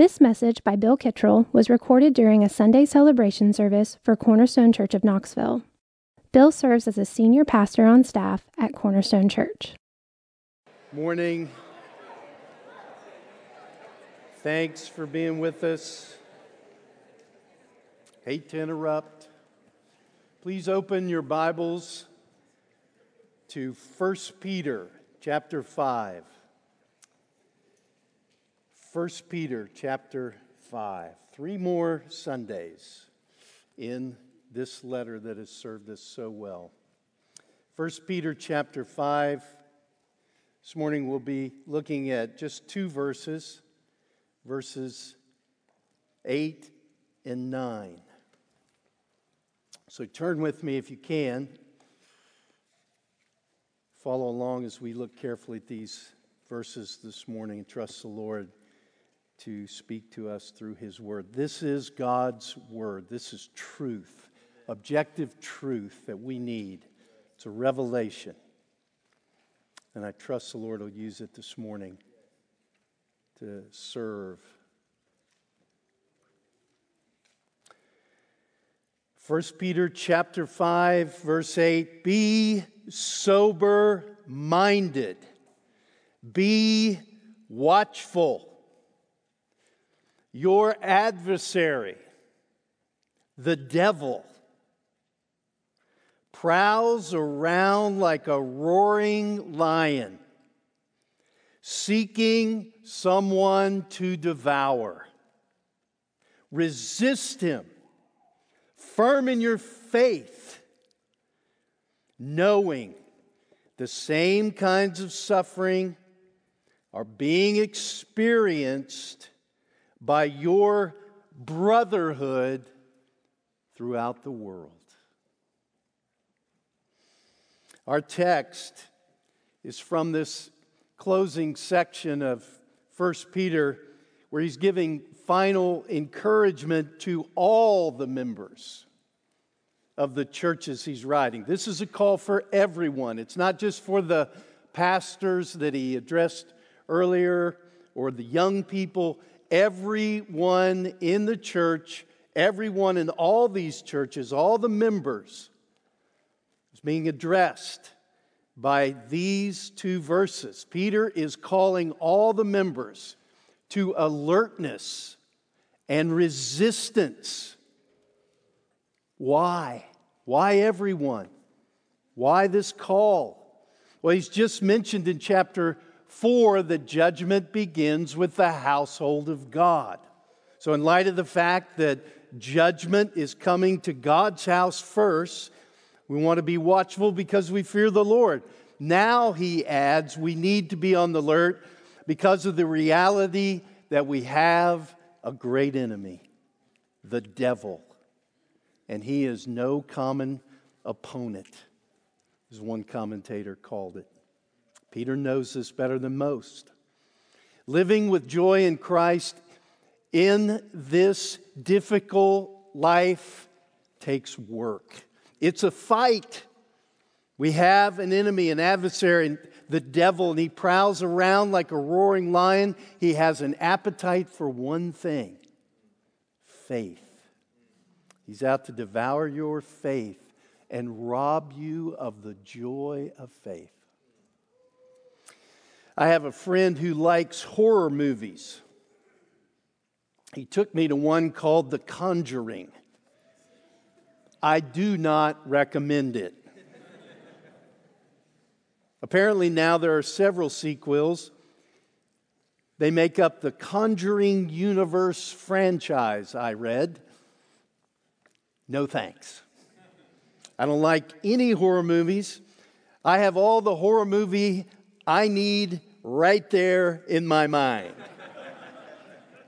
This message by Bill Kittrell was recorded during a Sunday celebration service for Cornerstone Church of Knoxville. Bill serves as a senior pastor on staff at Cornerstone Church. Morning. Thanks for being with us. Hate to interrupt. Please open your Bibles to 1 Peter chapter 5. 1 Peter chapter 5. Three more Sundays in this letter that has served us so well. 1 Peter chapter 5. This morning we'll be looking at just two verses, verses 8 and 9. So turn with me if you can. Follow along as we look carefully at these verses this morning and trust the Lord to speak to us through His Word. This is God's Word. This is truth, objective truth that we need. It's a revelation. And I trust the Lord will use it this morning to serve. 1 Peter chapter 5 verse 8 be sober minded be watchful your adversary, the devil, prowls around like a roaring lion, seeking someone to devour. Resist him, firm in your faith, knowing the same kinds of suffering are being experienced by your brotherhood throughout the world. Our text is from this closing section of 1 Peter, where he's giving final encouragement to all the members of the churches he's writing. This is a call for everyone. It's not just for the pastors that he addressed earlier or the young people everyone in the church, everyone in all these churches, all the members, is being addressed by these two verses. Peter is calling all the members to alertness and resistance. Why? Why everyone? Why this call? Well, he's just mentioned in chapter for the judgment begins with the household of God. So, in light of the fact that judgment is coming to God's house first, we want to be watchful because we fear the Lord. Now, he adds, we need to be on the alert because of the reality that we have a great enemy, the devil. And he is no common opponent, as one commentator called it. Peter knows this better than most. Living with joy in Christ in this difficult life takes work. It's a fight. We have an enemy, an adversary, the devil, and he prowls around like a roaring lion. He has an appetite for one thing faith. He's out to devour your faith and rob you of the joy of faith. I have a friend who likes horror movies. He took me to one called The Conjuring. I do not recommend it. Apparently, now there are several sequels. They make up the Conjuring Universe franchise, I read. No thanks. I don't like any horror movies. I have all the horror movie I need right there in my mind.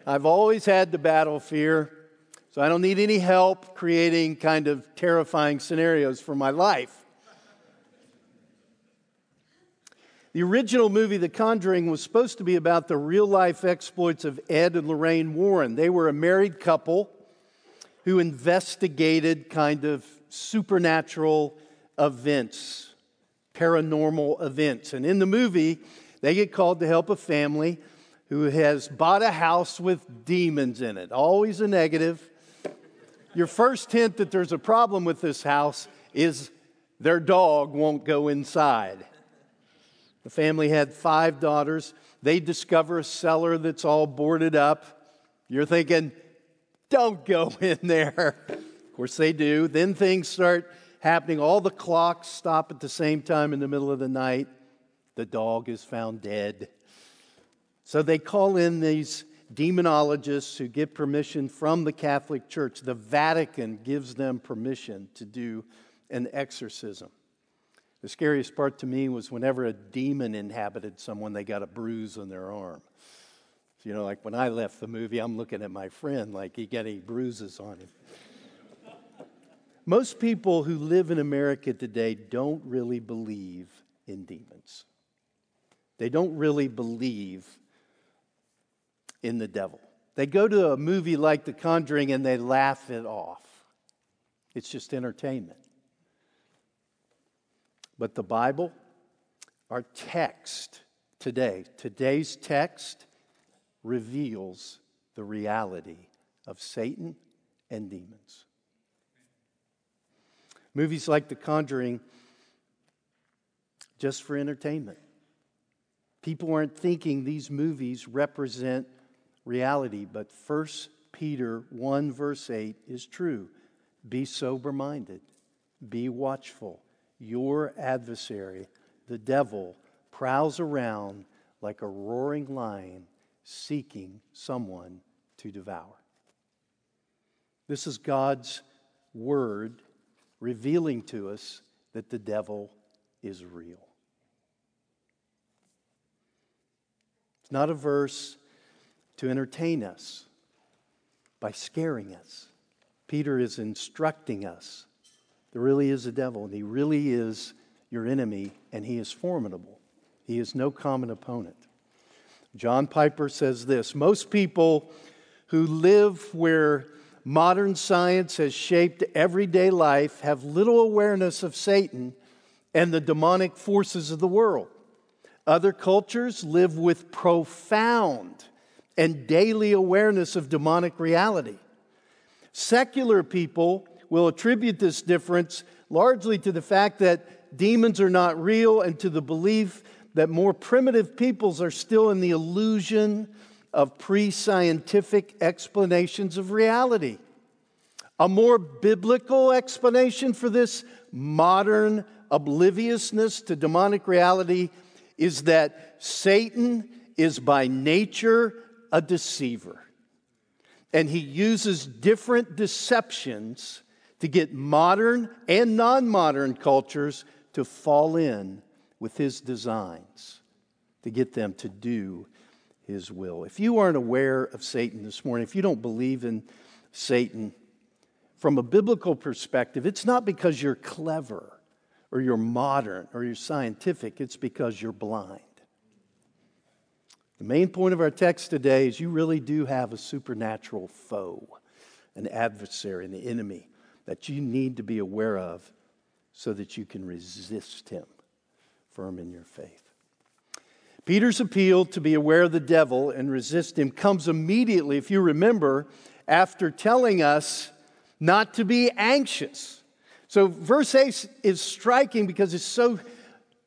I've always had the battle fear, so I don't need any help creating kind of terrifying scenarios for my life. The original movie, The Conjuring, was supposed to be about the real life exploits of Ed and Lorraine Warren. They were a married couple who investigated kind of supernatural events, paranormal events. And in the movie, they get called to help a family who has bought a house with demons in it. Always a negative. Your first hint that there's a problem with this house is their dog won't go inside. The family had five daughters. They discover a cellar that's all boarded up. You're thinking, don't go in there. Of course, they do. Then things start happening. All the clocks stop at the same time in the middle of the night. The dog is found dead. So they call in these demonologists who get permission from the Catholic Church. The Vatican gives them permission to do an exorcism. The scariest part to me was whenever a demon inhabited someone, they got a bruise on their arm. So, you know, like when I left the movie, I'm looking at my friend like he got any bruises on him. Most people who live in America today don't really believe in demons. They don't really believe in the devil. They go to a movie like The Conjuring and they laugh it off. It's just entertainment. But the Bible, our text today, today's text reveals the reality of Satan and demons. Movies like The Conjuring, just for entertainment. People aren't thinking these movies represent reality, but 1 Peter 1, verse 8 is true. Be sober minded, be watchful. Your adversary, the devil, prowls around like a roaring lion seeking someone to devour. This is God's word revealing to us that the devil is real. Not a verse to entertain us by scaring us. Peter is instructing us. There really is a devil, and he really is your enemy, and he is formidable. He is no common opponent. John Piper says this Most people who live where modern science has shaped everyday life have little awareness of Satan and the demonic forces of the world. Other cultures live with profound and daily awareness of demonic reality. Secular people will attribute this difference largely to the fact that demons are not real and to the belief that more primitive peoples are still in the illusion of pre scientific explanations of reality. A more biblical explanation for this modern obliviousness to demonic reality is that Satan is by nature a deceiver. And he uses different deceptions to get modern and non modern cultures to fall in with his designs to get them to do his will. If you aren't aware of Satan this morning, if you don't believe in Satan, from a biblical perspective, it's not because you're clever or you're modern or you're scientific, it's because you're blind. The main point of our text today is you really do have a supernatural foe, an adversary, an enemy that you need to be aware of so that you can resist him firm in your faith. Peter's appeal to be aware of the devil and resist him comes immediately, if you remember, after telling us not to be anxious. So, verse 8 is striking because it's so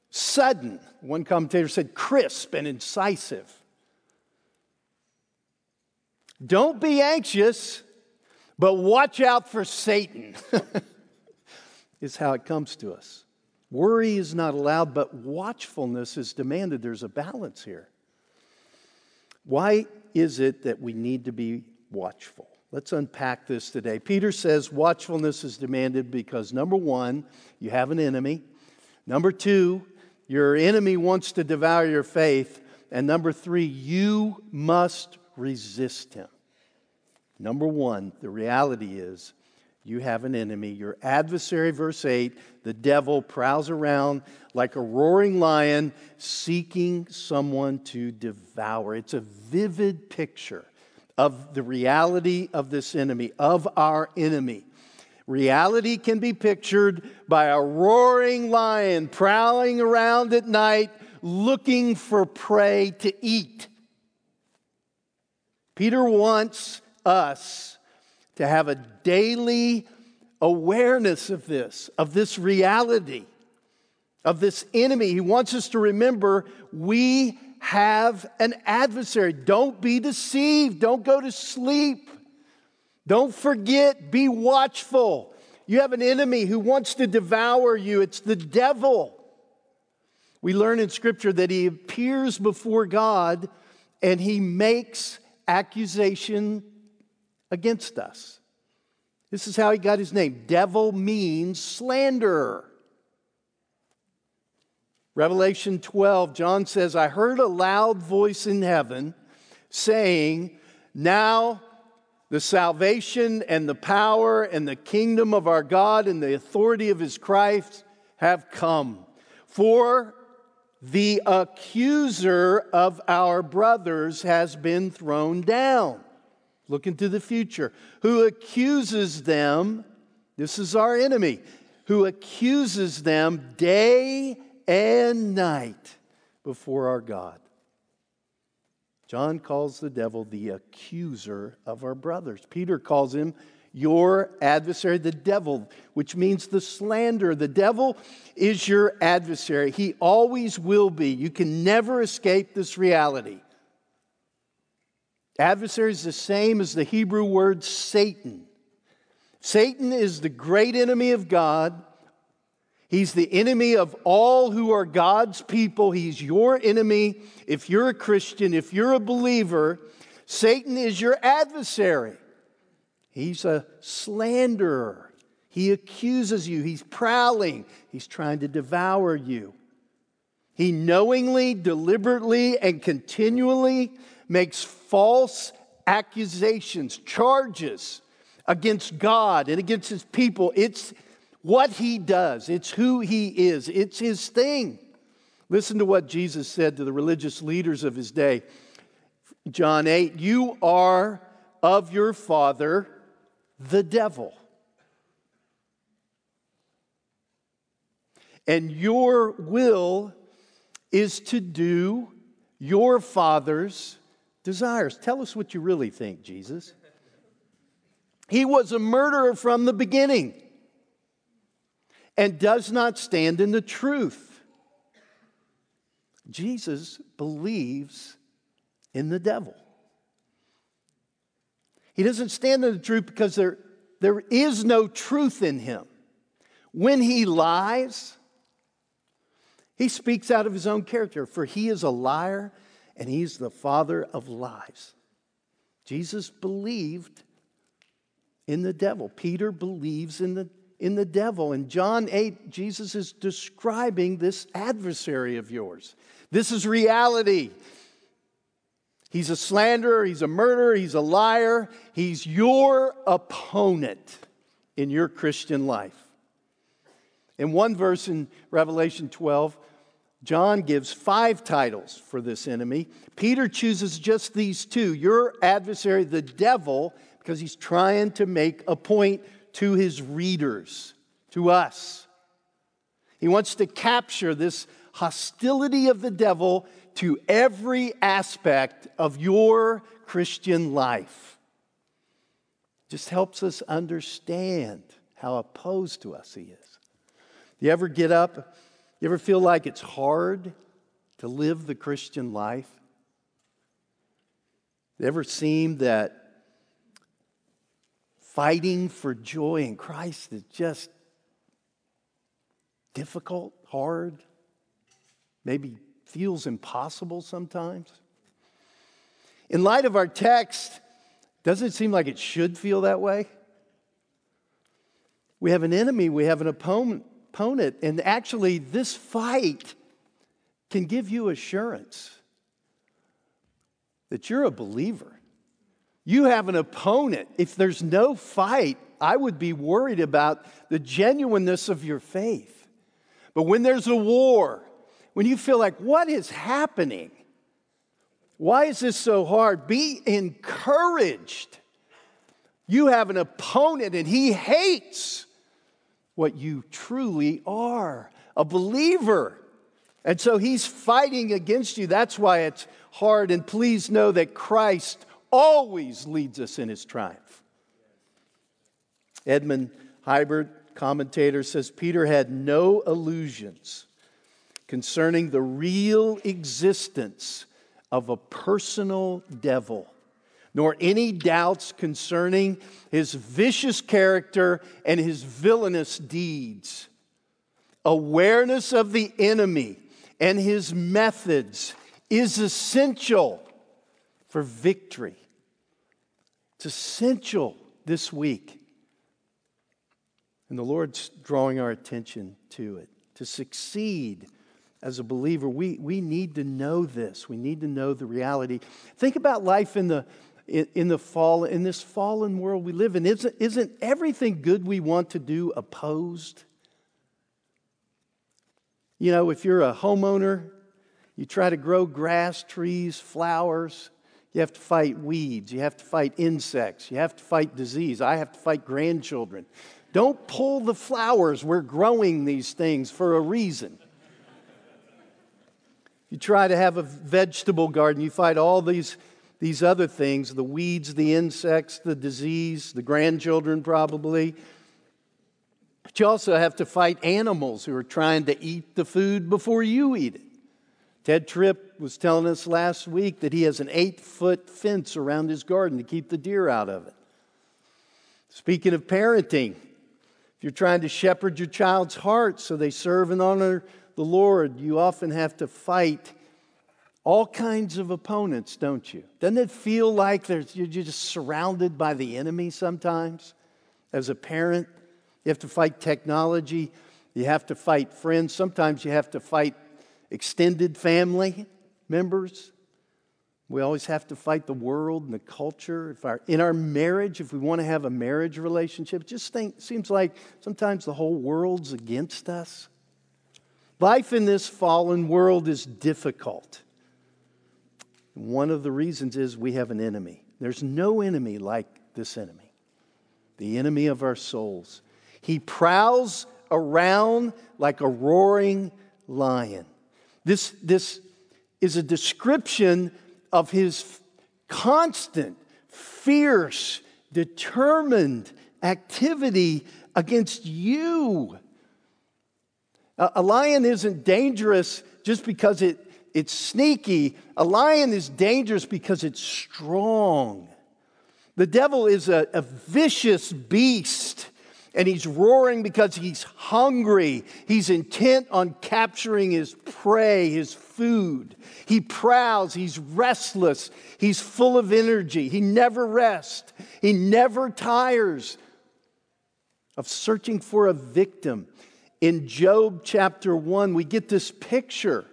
sudden. One commentator said crisp and incisive. Don't be anxious, but watch out for Satan, is how it comes to us. Worry is not allowed, but watchfulness is demanded. There's a balance here. Why is it that we need to be watchful? Let's unpack this today. Peter says watchfulness is demanded because number one, you have an enemy. Number two, your enemy wants to devour your faith. And number three, you must resist him. Number one, the reality is you have an enemy. Your adversary, verse 8, the devil prowls around like a roaring lion seeking someone to devour. It's a vivid picture of the reality of this enemy, of our enemy. Reality can be pictured by a roaring lion prowling around at night looking for prey to eat. Peter wants us to have a daily awareness of this, of this reality, of this enemy. He wants us to remember we have an adversary. Don't be deceived. Don't go to sleep. Don't forget. Be watchful. You have an enemy who wants to devour you. It's the devil. We learn in Scripture that he appears before God and he makes accusation against us. This is how he got his name. Devil means slanderer. Revelation 12, John says, I heard a loud voice in heaven saying, Now the salvation and the power and the kingdom of our God and the authority of his Christ have come. For the accuser of our brothers has been thrown down. Look into the future. Who accuses them, this is our enemy, who accuses them day and night before our God. John calls the devil the accuser of our brothers. Peter calls him your adversary, the devil, which means the slander. The devil is your adversary. He always will be. You can never escape this reality. Adversary is the same as the Hebrew word Satan. Satan is the great enemy of God. He's the enemy of all who are God's people. He's your enemy. If you're a Christian, if you're a believer, Satan is your adversary. He's a slanderer. He accuses you. He's prowling. He's trying to devour you. He knowingly, deliberately, and continually makes false accusations, charges against God and against his people. It's what he does, it's who he is, it's his thing. Listen to what Jesus said to the religious leaders of his day. John 8, you are of your father, the devil. And your will is to do your father's desires. Tell us what you really think, Jesus. He was a murderer from the beginning and does not stand in the truth. Jesus believes in the devil. He doesn't stand in the truth because there, there is no truth in him. When he lies, he speaks out of his own character, for he is a liar and he's the father of lies. Jesus believed in the devil. Peter believes in the, in the devil. In John 8, Jesus is describing this adversary of yours. This is reality. He's a slanderer, he's a murderer, he's a liar, he's your opponent in your Christian life. In one verse in Revelation 12, John gives five titles for this enemy. Peter chooses just these two your adversary, the devil, because he's trying to make a point to his readers, to us. He wants to capture this hostility of the devil to every aspect of your Christian life. Just helps us understand how opposed to us he is. Do you ever get up you ever feel like it's hard to live the Christian life? It ever seem that fighting for joy in Christ is just difficult, hard, maybe feels impossible sometimes? In light of our text, doesn't it seem like it should feel that way? We have an enemy, we have an opponent. And actually, this fight can give you assurance that you're a believer. You have an opponent. If there's no fight, I would be worried about the genuineness of your faith. But when there's a war, when you feel like, what is happening? Why is this so hard? Be encouraged. You have an opponent and he hates what you truly are a believer. And so he's fighting against you. That's why it's hard. And please know that Christ always leads us in his triumph. Edmond Hiebert, commentator, says Peter had no illusions concerning the real existence of a personal devil, nor any doubts concerning his vicious character and his villainous deeds. Awareness of the enemy and his methods is essential for victory. It's essential this week. And the Lord's drawing our attention to it. To succeed as a believer, we, we need to know this. We need to know the reality. Think about life in the, in, the fall, in this fallen world we live in. Isn't, isn't everything good we want to do opposed? You know, if you're a homeowner, you try to grow grass, trees, flowers, you have to fight weeds, you have to fight insects, you have to fight disease. I have to fight grandchildren. Don't pull the flowers. We're growing these things for a reason. You try to have a vegetable garden, you fight all these, these other things the weeds, the insects, the disease, the grandchildren, probably. But you also have to fight animals who are trying to eat the food before you eat it. Tedd Tripp was telling us last week that he has an eight foot fence around his garden to keep the deer out of it. Speaking of parenting, if you're trying to shepherd your child's heart so they serve and honor the Lord, you often have to fight all kinds of opponents, don't you? Doesn't it feel like you're just surrounded by the enemy sometimes as a parent? You have to fight technology, you have to fight friends, sometimes you have to fight extended family members. We always have to fight the world and the culture. If our, in our marriage, if we want to have a marriage relationship, it just think, seems like sometimes the whole world's against us. Life in this fallen world is difficult. One of the reasons is we have an enemy. There's no enemy like this enemy, the enemy of our souls. He prowls around like a roaring lion. This, this is a description of his constant, fierce, determined activity against you. A lion isn't dangerous just because it, it's sneaky. A lion is dangerous because it's strong. The devil is a, a vicious beast and he's roaring because he's hungry. He's intent on capturing his prey, his food. He prowls, he's restless, he's full of energy. He never rests, he never tires of searching for a victim. In Job chapter 1, we get this picture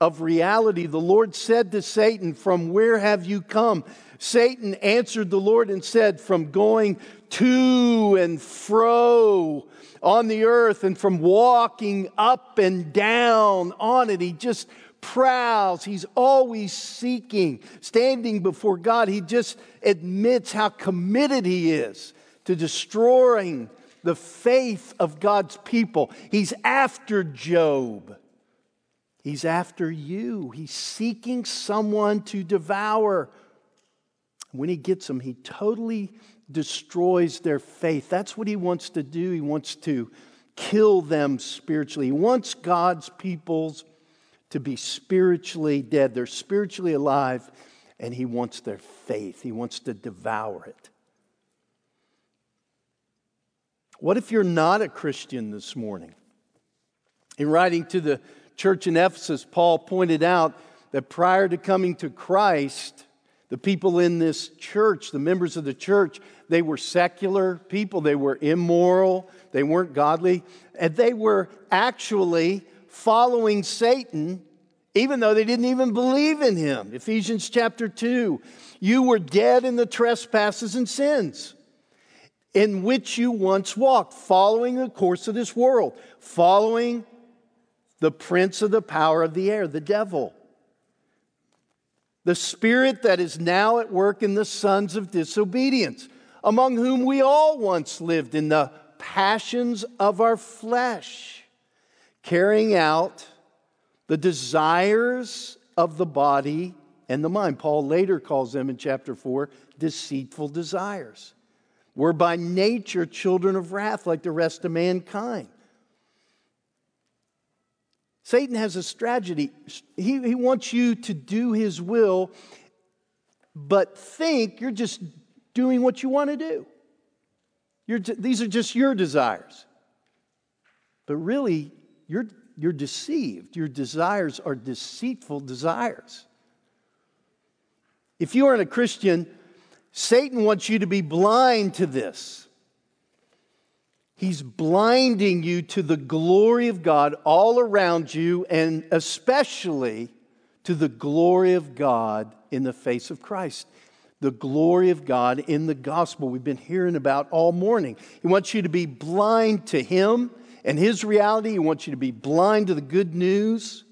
of reality. The Lord said to Satan, From where have you come? Satan answered the Lord and said, From going to and fro on the earth and from walking up and down on it. He just prowls. He's always seeking, standing before God. He just admits how committed he is to destroying the faith of God's people. He's after Job. He's after you. He's seeking someone to devour. When he gets them, he totally destroys their faith. That's what he wants to do. He wants to kill them spiritually. He wants God's peoples to be spiritually dead. They're spiritually alive, and he wants their faith. He wants to devour it. What if you're not a Christian this morning? In writing to the church in Ephesus, Paul pointed out that prior to coming to Christ, the people in this church, the members of the church, they were secular people, they were immoral, they weren't godly, and they were actually following Satan even though they didn't even believe in him. Ephesians chapter 2 You were dead in the trespasses and sins in which you once walked, following the course of this world, following the prince of the power of the air, the devil the spirit that is now at work in the sons of disobedience, among whom we all once lived in the passions of our flesh, carrying out the desires of the body and the mind. Paul later calls them in chapter 4 deceitful desires. We're by nature children of wrath like the rest of mankind. Satan has a strategy. He, he wants you to do his will, but think you're just doing what you want to do. You're, these are just your desires. But really, you're, you're deceived. Your desires are deceitful desires. If you aren't a Christian, Satan wants you to be blind to this. He's blinding you to the glory of God all around you, and especially to the glory of God in the face of Christ. The glory of God in the gospel we've been hearing about all morning. He wants you to be blind to Him and His reality. He wants you to be blind to the good news.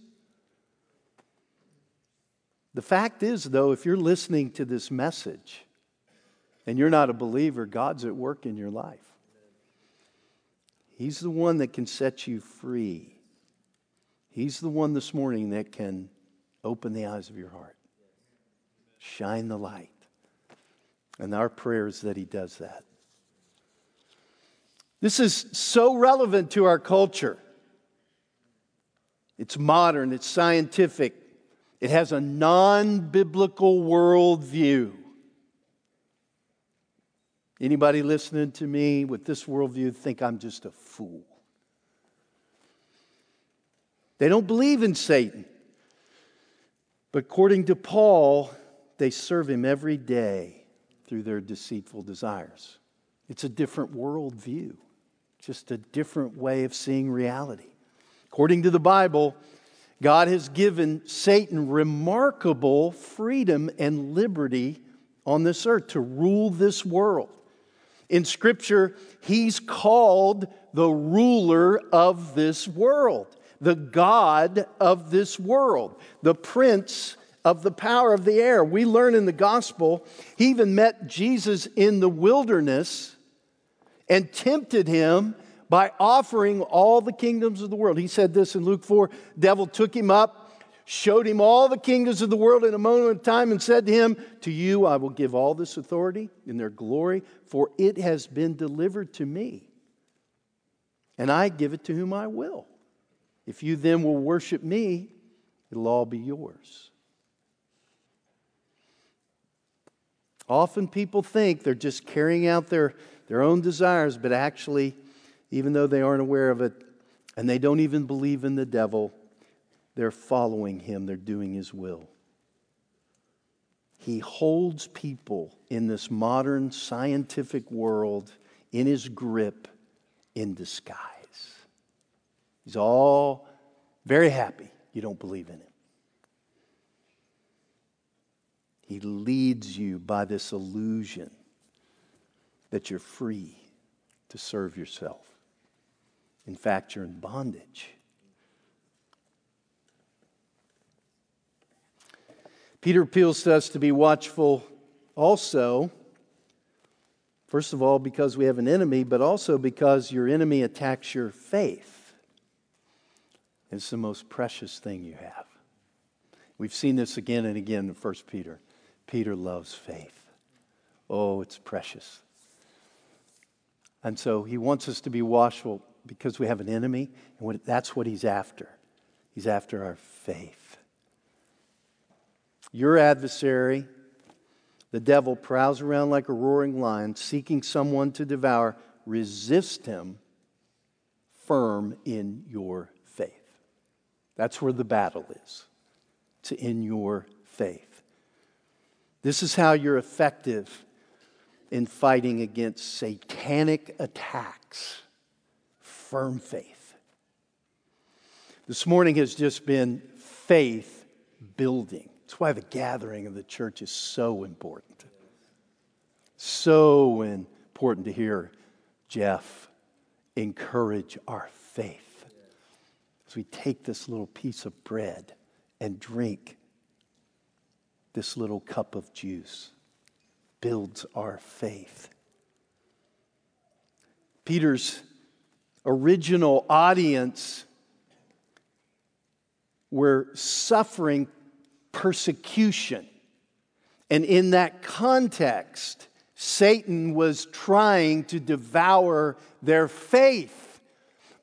The fact is, though, if you're listening to this message and you're not a believer, God's at work in your life. He's the one that can set you free. He's the one this morning that can open the eyes of your heart, shine the light. And our prayer is that He does that. This is so relevant to our culture. It's modern, it's scientific, it has a non biblical worldview. Anybody listening to me with this worldview think I'm just a fool. They don't believe in Satan. But according to Paul, they serve him every day through their deceitful desires. It's a different worldview, just a different way of seeing reality. According to the Bible, God has given Satan remarkable freedom and liberty on this earth to rule this world. In Scripture, he's called the ruler of this world, the God of this world, the prince of the power of the air. We learn in the gospel, he even met Jesus in the wilderness and tempted him by offering all the kingdoms of the world. He said this in Luke 4 devil took him up, showed him all the kingdoms of the world in a moment of time, and said to him, To you I will give all this authority in their glory, for it has been delivered to me. And I give it to whom I will. If you then will worship me, it'll all be yours. Often people think they're just carrying out their, their own desires, but actually, even though they aren't aware of it and they don't even believe in the devil, they're following him, they're doing his will. He holds people in this modern scientific world in his grip in disguise. He's all very happy you don't believe in him. He leads you by this illusion that you're free to serve yourself. In fact, you're in bondage. Peter appeals to us to be watchful also, first of all, because we have an enemy, but also because your enemy attacks your faith. It's the most precious thing you have. We've seen this again and again in 1 Peter. Peter loves faith. Oh, it's precious. And so he wants us to be watchful because we have an enemy, and that's what he's after. He's after our faith. Your adversary, the devil, prowls around like a roaring lion, seeking someone to devour. Resist him firm in your faith. That's where the battle is. It's in your faith. This is how you're effective in fighting against satanic attacks firm faith. This morning has just been faith building. That's why the gathering of the church is so important. So important to hear Jeff encourage our faith as we take this little piece of bread and drink this little cup of juice builds our faith. Peter's original audience were suffering persecution. And in that context, Satan was trying to devour their faith.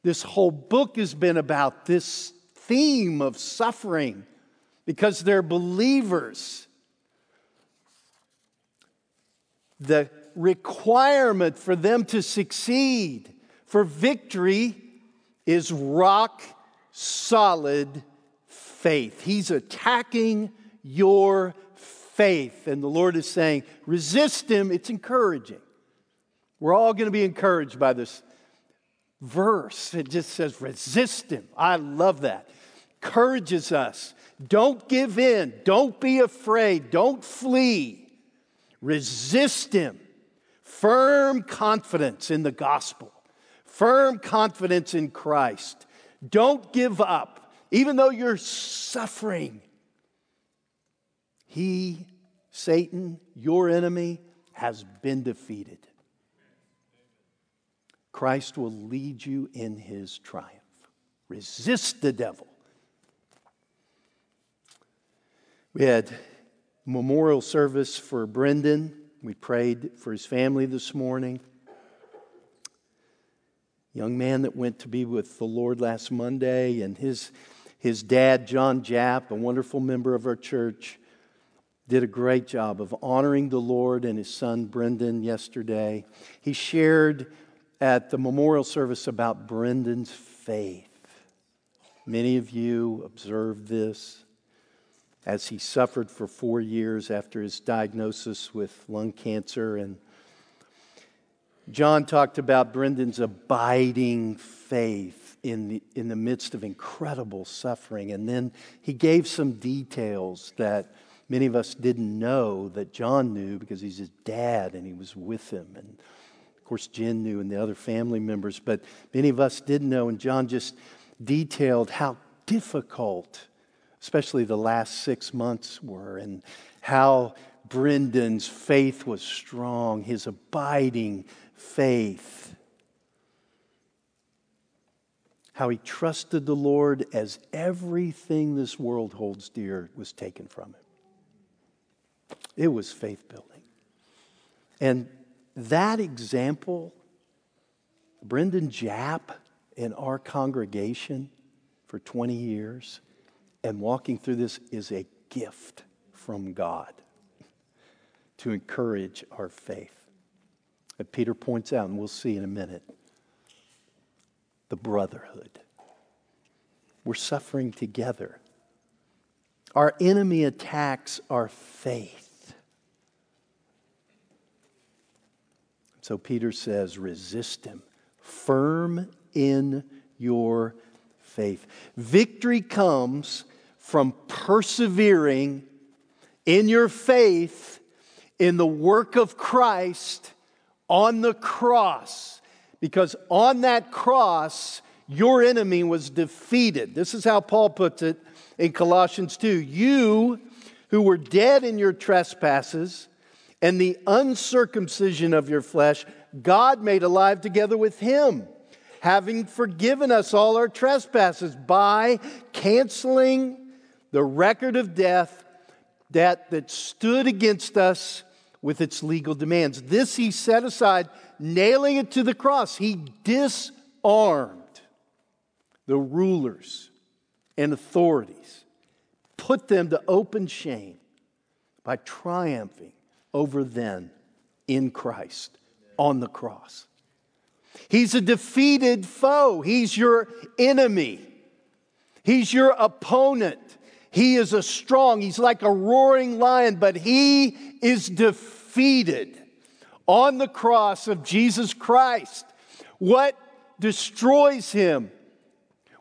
This whole book has been about this theme of suffering because they're believers. The requirement for them to succeed, for victory, is rock solid faith. He's attacking your faith. And the Lord is saying, resist him. It's encouraging. We're all going to be encouraged by this verse. It just says, resist him. I love that. Encourages us. Don't give in. Don't be afraid. Don't flee. Resist him. Firm confidence in the gospel, firm confidence in Christ. Don't give up, even though you're suffering. He, Satan, your enemy, has been defeated. Christ will lead you in his triumph. Resist the devil. We had memorial service for Brendan. We prayed for his family this morning. Young man that went to be with the Lord last Monday, and his, his dad, John Japp, a wonderful member of our church, did a great job of honoring the Lord and his son Brendan yesterday. He shared at the memorial service about Brendan's faith. Many of you observed this as he suffered for four years after his diagnosis with lung cancer. And John talked about Brendan's abiding faith in the, in the midst of incredible suffering. And then he gave some details that many of us didn't know that John knew because he's his dad and he was with him. And of course, Jen knew and the other family members, but many of us didn't know. And John just detailed how difficult, especially the last six months were, and how Brendan's faith was strong, his abiding faith. How he trusted the Lord as everything this world holds dear was taken from him. It was faith building. And that example, Brendan Japp in our congregation for 20 years and walking through this is a gift from God to encourage our faith. And Peter points out, and we'll see in a minute, the brotherhood. We're suffering together. Our enemy attacks our faith. So Peter says, resist him, firm in your faith. Victory comes from persevering in your faith in the work of Christ on the cross. Because on that cross, your enemy was defeated. This is how Paul puts it in Colossians 2 You who were dead in your trespasses and the uncircumcision of your flesh, God made alive together with him, having forgiven us all our trespasses by canceling the record of death that, that stood against us with its legal demands. This he set aside, nailing it to the cross. He disarmed the rulers and authorities, put them to open shame by triumphing over them in Christ on the cross. He's a defeated foe, he's your enemy, he's your opponent. He is a strong, he's like a roaring lion, but he is defeated on the cross of Jesus Christ. What destroys him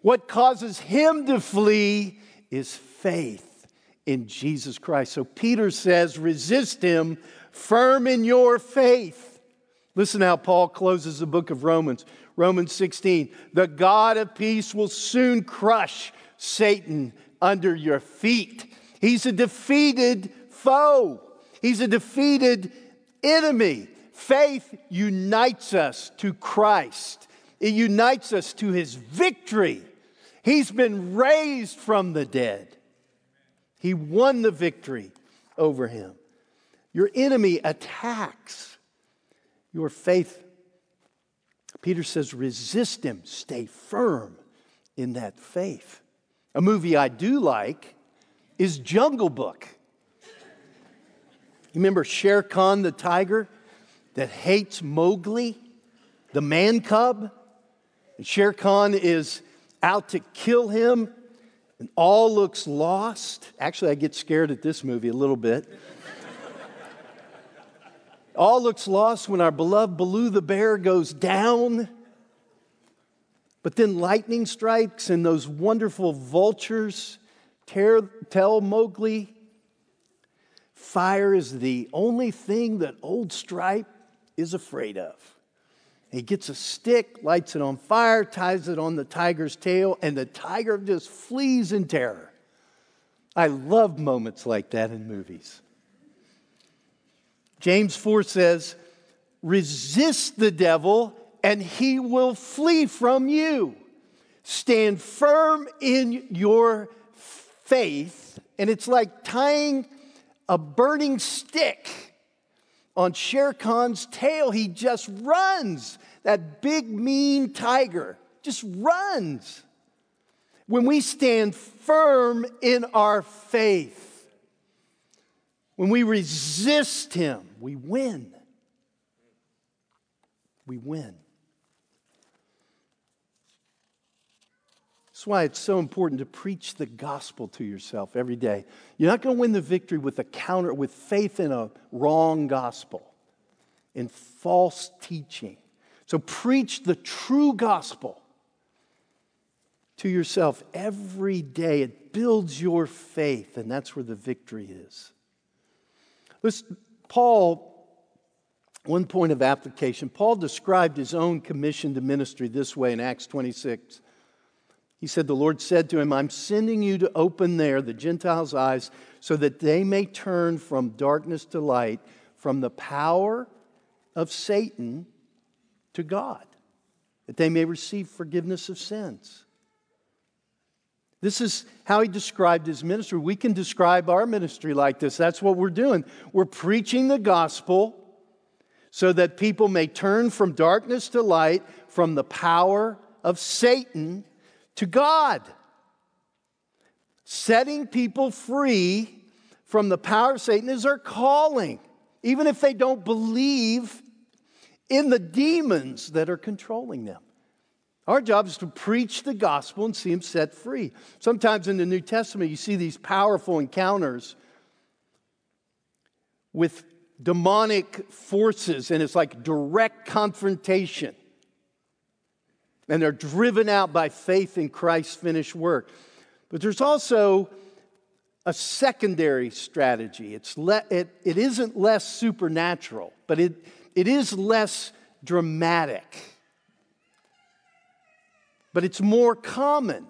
what causes him to flee is faith in Jesus Christ. So Peter says, resist him firm in your faith. Listen how Paul closes the book of Romans. Romans 16. The God of peace will soon crush Satan under your feet. He's a defeated foe, he's a defeated enemy. Faith unites us to Christ, it unites us to his victory. He's been raised from the dead. He won the victory over him. Your enemy attacks your faith. Peter says, resist him, stay firm in that faith. A movie I do like is Jungle Book. You remember Shere Khan the tiger that hates Mowgli, the man cub? And Shere Khan is out to kill him, and all looks lost. Actually, I get scared at this movie a little bit. all looks lost when our beloved Baloo the bear goes down. But then lightning strikes, and those wonderful vultures tear, tell Mowgli fire is the only thing that old Stripe is afraid of. He gets a stick, lights it on fire, ties it on the tiger's tail, and the tiger just flees in terror. I love moments like that in movies. James 4 says, Resist the devil, and he will flee from you. Stand firm in your faith. And it's like tying a burning stick on Shere Khan's tail. He just runs. That big, mean tiger just runs. When we stand firm in our faith, when we resist him, we win. We win. That's why it's so important to preach the gospel to yourself every day. You're not going to win the victory with a counter, with faith in a wrong gospel, in false teaching. So preach the true gospel to yourself every day. It builds your faith, and that's where the victory is. Listen, Paul, one point of application, Paul described his own commission to ministry this way in Acts 26. He said, The Lord said to him, I'm sending you to open there the Gentiles' eyes so that they may turn from darkness to light, from the power of Satan to God, that they may receive forgiveness of sins. This is how he described his ministry. We can describe our ministry like this. That's what we're doing. We're preaching the gospel so that people may turn from darkness to light, from the power of Satan to God, setting people free from the power of Satan is our calling, even if they don't believe in the demons that are controlling them. Our job is to preach the gospel and see them set free. Sometimes in the New Testament, you see these powerful encounters with demonic forces, and it's like direct confrontation and they're driven out by faith in Christ's finished work. But there's also a secondary strategy. It's le- it, it isn't less supernatural, but it, it is less dramatic. But it's more common.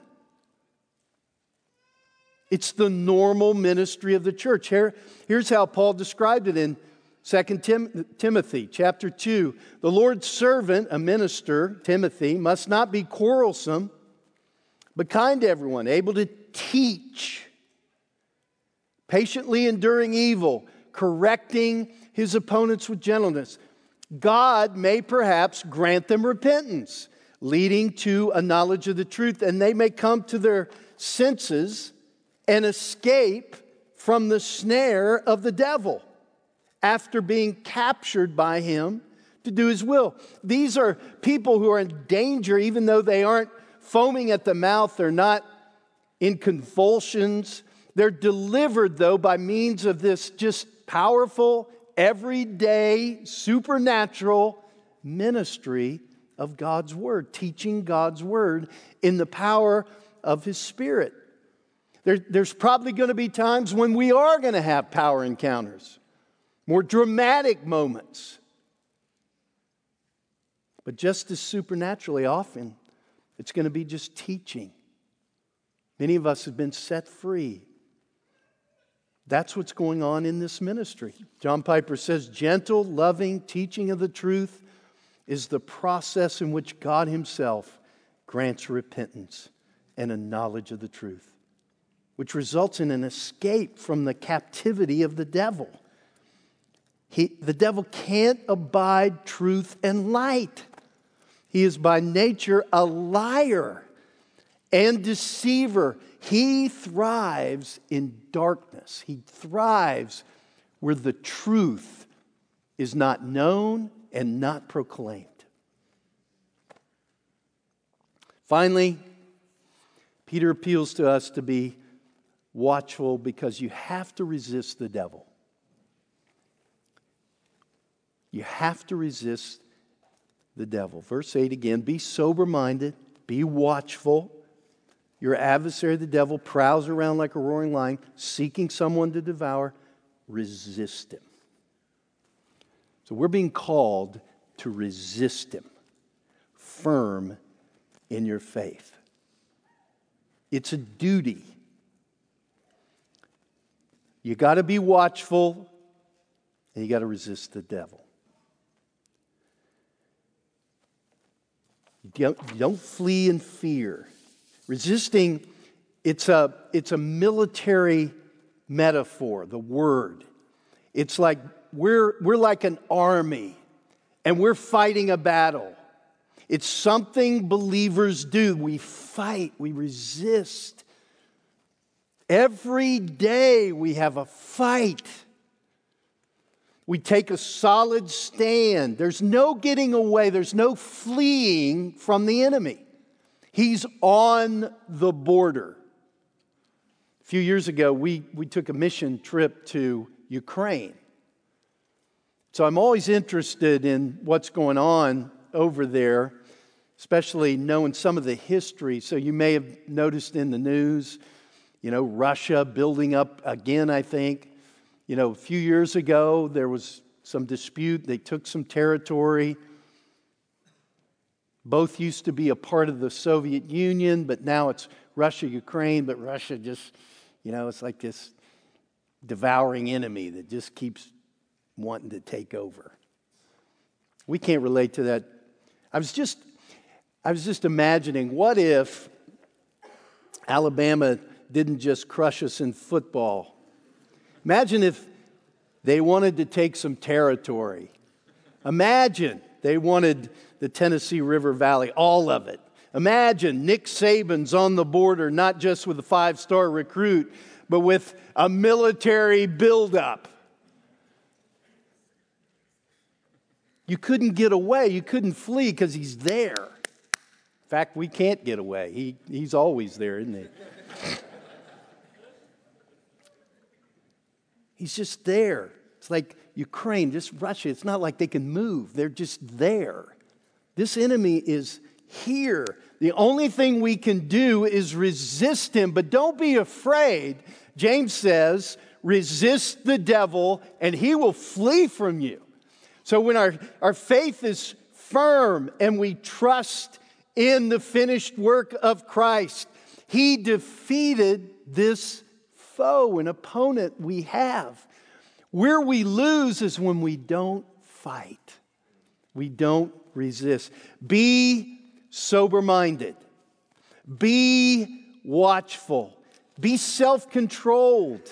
It's the normal ministry of the church. Here, here's how Paul described it in 2 Tim- Timothy chapter 2 The Lord's servant, a minister, Timothy, must not be quarrelsome, but kind to everyone, able to teach, patiently enduring evil, correcting his opponents with gentleness. God may perhaps grant them repentance, leading to a knowledge of the truth, and they may come to their senses and escape from the snare of the devil after being captured by him to do his will. These are people who are in danger, even though they aren't foaming at the mouth, they're not in convulsions. They're delivered, though, by means of this just powerful, everyday, supernatural ministry of God's Word, teaching God's Word in the power of His Spirit. There, there's probably going to be times when we are going to have power encounters more dramatic moments. But just as supernaturally often, it's going to be just teaching. Many of us have been set free. That's what's going on in this ministry. John Piper says gentle, loving teaching of the truth is the process in which God Himself grants repentance and a knowledge of the truth. which results in an escape from the captivity of the devil. He, the devil can't abide truth and light. He is by nature a liar and deceiver. He thrives in darkness. He thrives where the truth is not known and not proclaimed. Finally, Peter appeals to us to be watchful because you have to resist the devil. You have to resist the devil. Verse 8 again be sober minded, be watchful. Your adversary, the devil, prowls around like a roaring lion, seeking someone to devour. Resist him. So we're being called to resist him, firm in your faith. It's a duty. You got to be watchful and you got to resist the devil. Don't, don't flee in fear. Resisting, it's a, it's a military metaphor, the word. It's like we're, we're like an army and we're fighting a battle. It's something believers do. We fight, we resist. Every day we have a fight. We take a solid stand. There's no getting away, there's no fleeing from the enemy. He's on the border. A few years ago, we, we took a mission trip to Ukraine. So I'm always interested in what's going on over there, especially knowing some of the history. So you may have noticed in the news, you know, Russia building up again, I think. You know, a few years ago, there was some dispute. They took some territory. Both used to be a part of the Soviet Union, but now it's Russia, Ukraine. But Russia just, you know, it's like this devouring enemy that just keeps wanting to take over. We can't relate to that. I was just, I was just imagining what if Alabama didn't just crush us in football Imagine if they wanted to take some territory. Imagine they wanted the Tennessee River Valley, all of it. Imagine Nick Saban's on the border, not just with a five star recruit, but with a military buildup. You couldn't get away, you couldn't flee because he's there. In fact, we can't get away. He, he's always there, isn't he? He's just there. It's like Ukraine, just Russia. It's not like they can move, they're just there. This enemy is here. The only thing we can do is resist him, but don't be afraid. James says, resist the devil and he will flee from you. So when our, our faith is firm and we trust in the finished work of Christ, he defeated this foe and opponent we have. Where we lose is when we don't fight, we don't resist. Be sober minded, be watchful, be self controlled.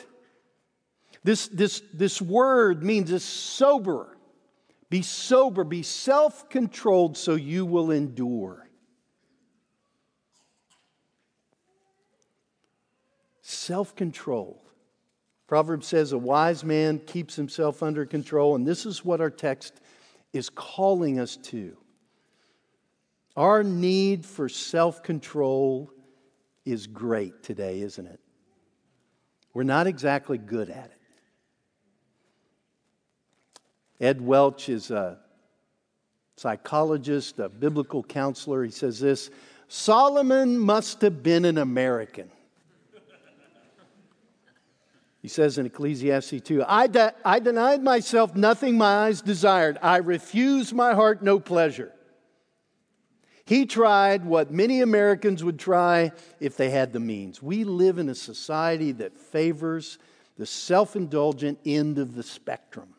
This, this, this word means a sober. Be sober, be self controlled so you will endure. Self control. Proverbs says a wise man keeps himself under control, and this is what our text is calling us to. Our need for self control is great today, isn't it? We're not exactly good at it. Ed Welch is a psychologist, a biblical counselor. He says this Solomon must have been an American. He says in Ecclesiastes 2 I, de- I denied myself nothing my eyes desired. I refused my heart no pleasure. He tried what many Americans would try if they had the means. We live in a society that favors the self indulgent end of the spectrum.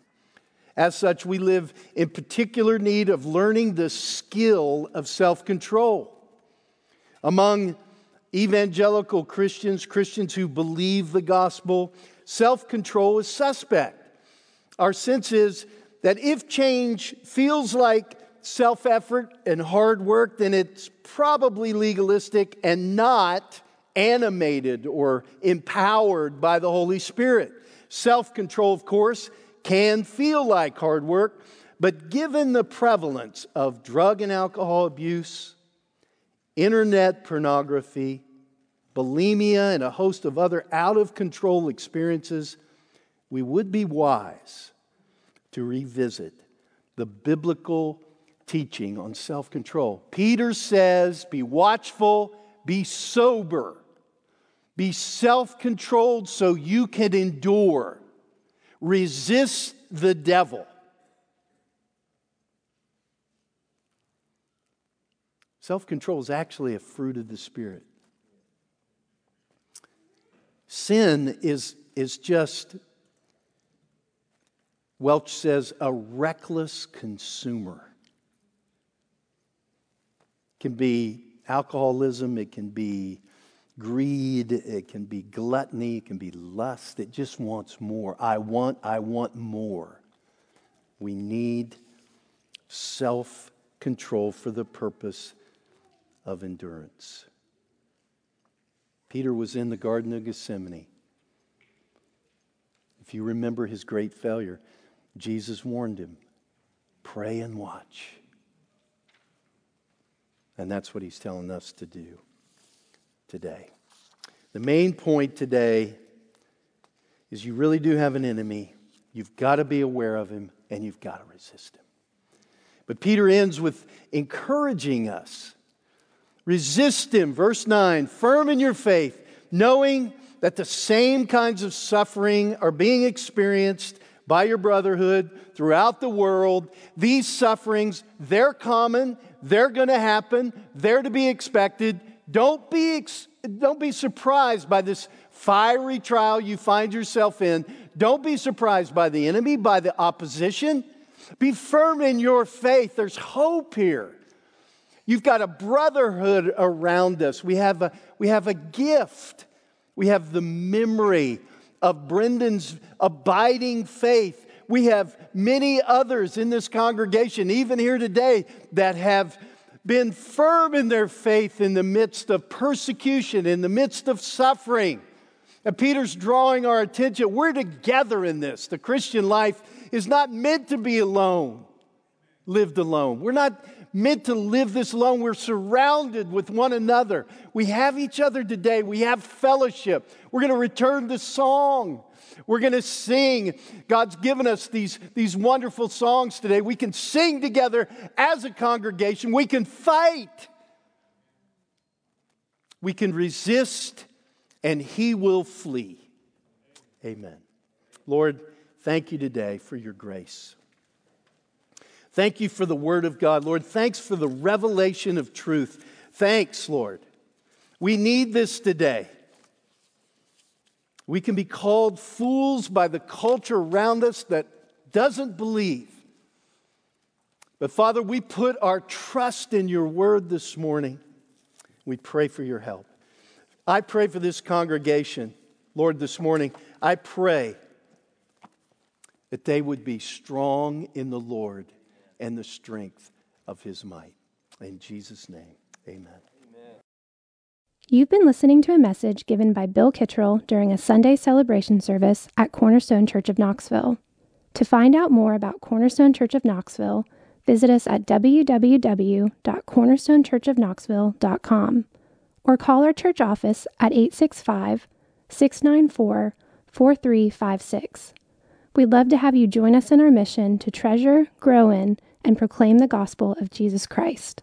As such, we live in particular need of learning the skill of self control. Among evangelical Christians, Christians who believe the gospel, self control is suspect. Our sense is that if change feels like self effort and hard work, then it's probably legalistic and not animated or empowered by the Holy Spirit. Self control, of course, can feel like hard work, but given the prevalence of drug and alcohol abuse, internet pornography, bulimia, and a host of other out of control experiences, we would be wise to revisit the biblical teaching on self control. Peter says, Be watchful, be sober, be self controlled so you can endure, resist the devil. Self control is actually a fruit of the Spirit. Sin is, is just, Welch says, a reckless consumer. It can be alcoholism, it can be greed, it can be gluttony, it can be lust. It just wants more. I want, I want more. We need self control for the purpose of endurance. Peter was in the Garden of Gethsemane. If you remember his great failure, Jesus warned him pray and watch. And that's what he's telling us to do today. The main point today is you really do have an enemy. You've got to be aware of him and you've got to resist him. But Peter ends with encouraging us Resist him. Verse 9 firm in your faith, knowing that the same kinds of suffering are being experienced by your brotherhood throughout the world. These sufferings, they're common, they're going to happen, they're to be expected. Don't be, ex- don't be surprised by this fiery trial you find yourself in. Don't be surprised by the enemy, by the opposition. Be firm in your faith. There's hope here. You've got a brotherhood around us. We have a, we have a gift. We have the memory of Brendan's abiding faith. We have many others in this congregation, even here today, that have been firm in their faith in the midst of persecution, in the midst of suffering. And Peter's drawing our attention. We're together in this. The Christian life is not meant to be alone, lived alone. We're not meant to live this alone. We're surrounded with one another. We have each other today. We have fellowship. We're going to return to song. We're going to sing. God's given us these, these wonderful songs today. We can sing together as a congregation. We can fight. We can resist, and He will flee. Amen. Lord, thank you today for your grace. Thank you for the word of God. Lord, thanks for the revelation of truth. Thanks, Lord. We need this today. We can be called fools by the culture around us that doesn't believe. But Father, we put our trust in your word this morning. We pray for your help. I pray for this congregation, Lord, this morning. I pray that they would be strong in the Lord and the strength of his might. In Jesus' name, amen. You've been listening to a message given by Bill Kittrell during a Sunday celebration service at Cornerstone Church of Knoxville. To find out more about Cornerstone Church of Knoxville, visit us at www.cornerstonechurchofknoxville.com or call our church office at 865 694 4356. We'd love to have you join us in our mission to treasure, grow in, and proclaim the gospel of Jesus Christ.